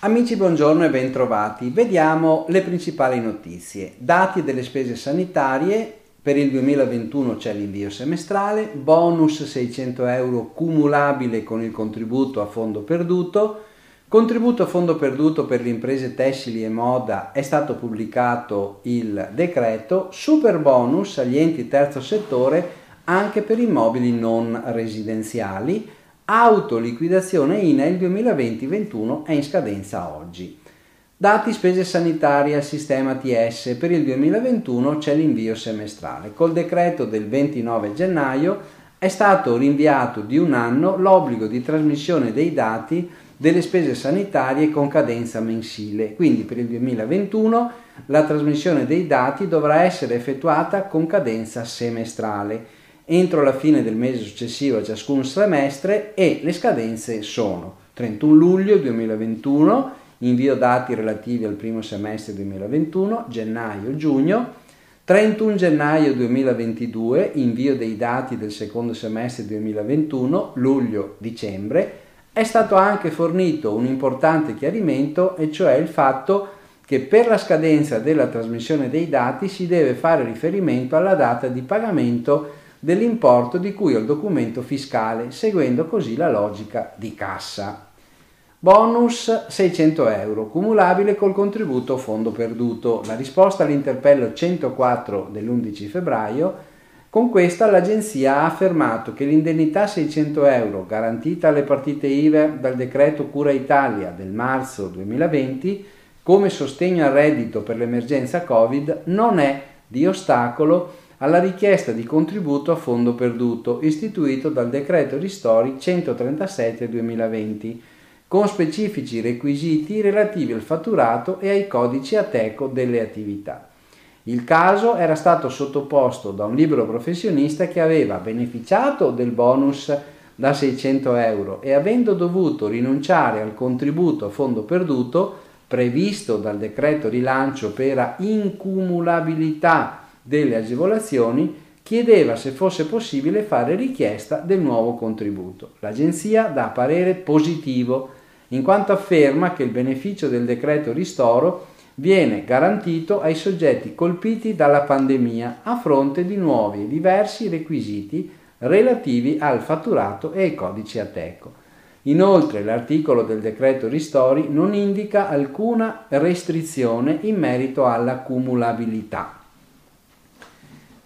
Amici, buongiorno e bentrovati. Vediamo le principali notizie. Dati delle spese sanitarie. Per il 2021 c'è l'invio semestrale, bonus 600 euro cumulabile con il contributo a fondo perduto, contributo a fondo perduto per le imprese tessili e moda è stato pubblicato il decreto, super bonus agli enti terzo settore anche per immobili non residenziali, Autoliquidazione INAIL 2020-21 è in scadenza oggi. Dati spese sanitarie al sistema TS. Per il 2021 c'è l'invio semestrale. Col decreto del 29 gennaio è stato rinviato di un anno l'obbligo di trasmissione dei dati delle spese sanitarie con cadenza mensile. Quindi per il 2021 la trasmissione dei dati dovrà essere effettuata con cadenza semestrale entro la fine del mese successivo a ciascun semestre e le scadenze sono 31 luglio 2021, invio dati relativi al primo semestre 2021, gennaio-giugno, 31 gennaio 2022, invio dei dati del secondo semestre 2021, luglio-dicembre, è stato anche fornito un importante chiarimento e cioè il fatto che per la scadenza della trasmissione dei dati si deve fare riferimento alla data di pagamento dell'importo di cui ho il documento fiscale, seguendo così la logica di cassa. Bonus 600 euro, cumulabile col contributo fondo perduto. La risposta all'interpello 104 dell'11 febbraio con questa l'agenzia ha affermato che l'indennità 600 euro garantita alle partite IVA dal decreto Cura Italia del marzo 2020 come sostegno al reddito per l'emergenza Covid non è di ostacolo alla richiesta di contributo a fondo perduto istituito dal decreto ristori 137-2020 con specifici requisiti relativi al fatturato e ai codici ATECO delle attività. Il caso era stato sottoposto da un libero professionista che aveva beneficiato del bonus da 600 euro e avendo dovuto rinunciare al contributo a fondo perduto previsto dal decreto rilancio per incumulabilità delle agevolazioni, chiedeva se fosse possibile fare richiesta del nuovo contributo. L'agenzia dà parere positivo, in quanto afferma che il beneficio del decreto ristoro viene garantito ai soggetti colpiti dalla pandemia a fronte di nuovi e diversi requisiti relativi al fatturato e ai codici ATECO. Inoltre l'articolo del decreto ristori non indica alcuna restrizione in merito alla cumulabilità.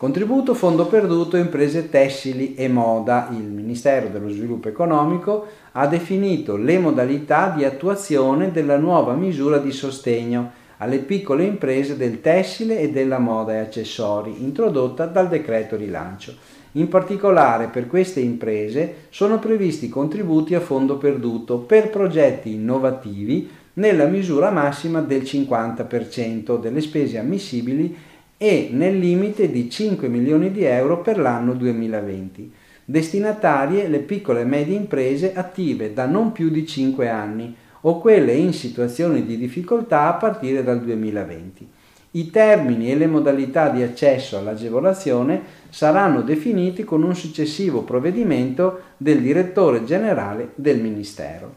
Contributo fondo perduto imprese tessili e moda. Il Ministero dello Sviluppo Economico ha definito le modalità di attuazione della nuova misura di sostegno alle piccole imprese del tessile e della moda e accessori introdotta dal decreto rilancio. In particolare per queste imprese sono previsti contributi a fondo perduto per progetti innovativi nella misura massima del 50% delle spese ammissibili e nel limite di 5 milioni di euro per l'anno 2020. Destinatarie le piccole e medie imprese attive da non più di 5 anni o quelle in situazioni di difficoltà a partire dal 2020. I termini e le modalità di accesso all'agevolazione saranno definiti con un successivo provvedimento del direttore generale del Ministero.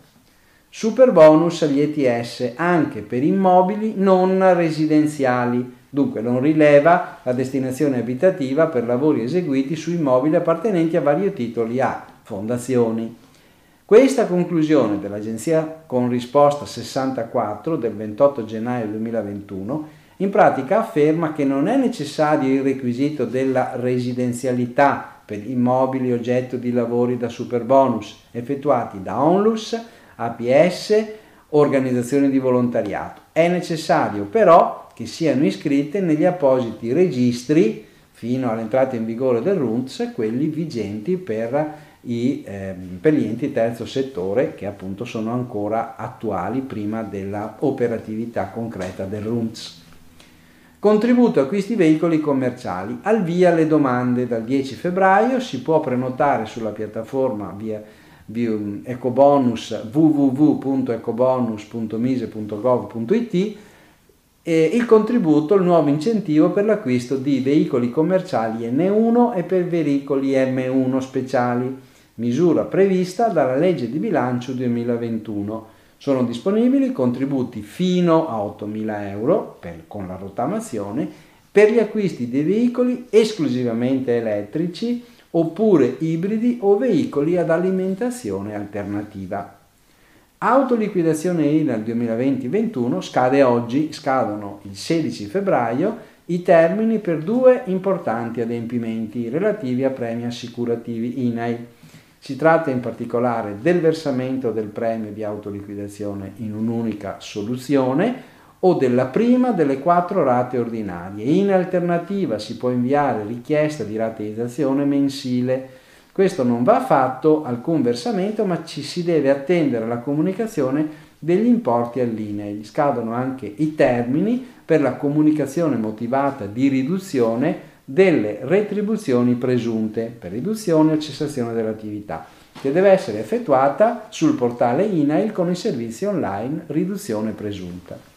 Super bonus agli ETS anche per immobili non residenziali Dunque non rileva la destinazione abitativa per lavori eseguiti su immobili appartenenti a vari titoli A, fondazioni. Questa conclusione dell'Agenzia con risposta 64 del 28 gennaio 2021 in pratica afferma che non è necessario il requisito della residenzialità per immobili oggetto di lavori da superbonus effettuati da Onlus, APS, organizzazioni di volontariato. È necessario però che siano iscritte negli appositi registri fino all'entrata in vigore del RUNTS, quelli vigenti per, i, eh, per gli enti terzo settore che appunto sono ancora attuali prima dell'operatività concreta del RUNTS. Contributo a questi veicoli commerciali. Al via le domande dal 10 febbraio si può prenotare sulla piattaforma via, via ecobonus www.ecobonus.mise.gov.it E il contributo, il nuovo incentivo per l'acquisto di veicoli commerciali N1 e per veicoli M1 speciali, misura prevista dalla legge di bilancio 2021. Sono disponibili contributi fino a 8.000 euro per, con la rottamazione per gli acquisti di veicoli esclusivamente elettrici oppure ibridi o veicoli ad alimentazione alternativa. Autoliquidazione INAL 2020-21 scade oggi, scadono il 16 febbraio i termini per due importanti adempimenti relativi a premi assicurativi INAI. Si tratta in particolare del versamento del premio di autoliquidazione in un'unica soluzione o della prima delle quattro rate ordinarie. In alternativa si può inviare richiesta di rateizzazione mensile. Questo non va fatto alcun versamento, ma ci si deve attendere alla comunicazione degli importi all'INEI. Scadono anche i termini per la comunicazione motivata di riduzione delle retribuzioni presunte per riduzione o cessazione dell'attività, che deve essere effettuata sul portale INAIL con i servizi online riduzione presunta.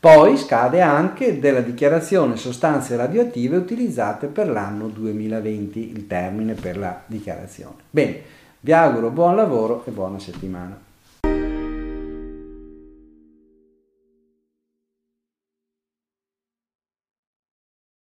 Poi scade anche della dichiarazione sostanze radioattive utilizzate per l'anno 2020, il termine per la dichiarazione. Bene, vi auguro buon lavoro e buona settimana.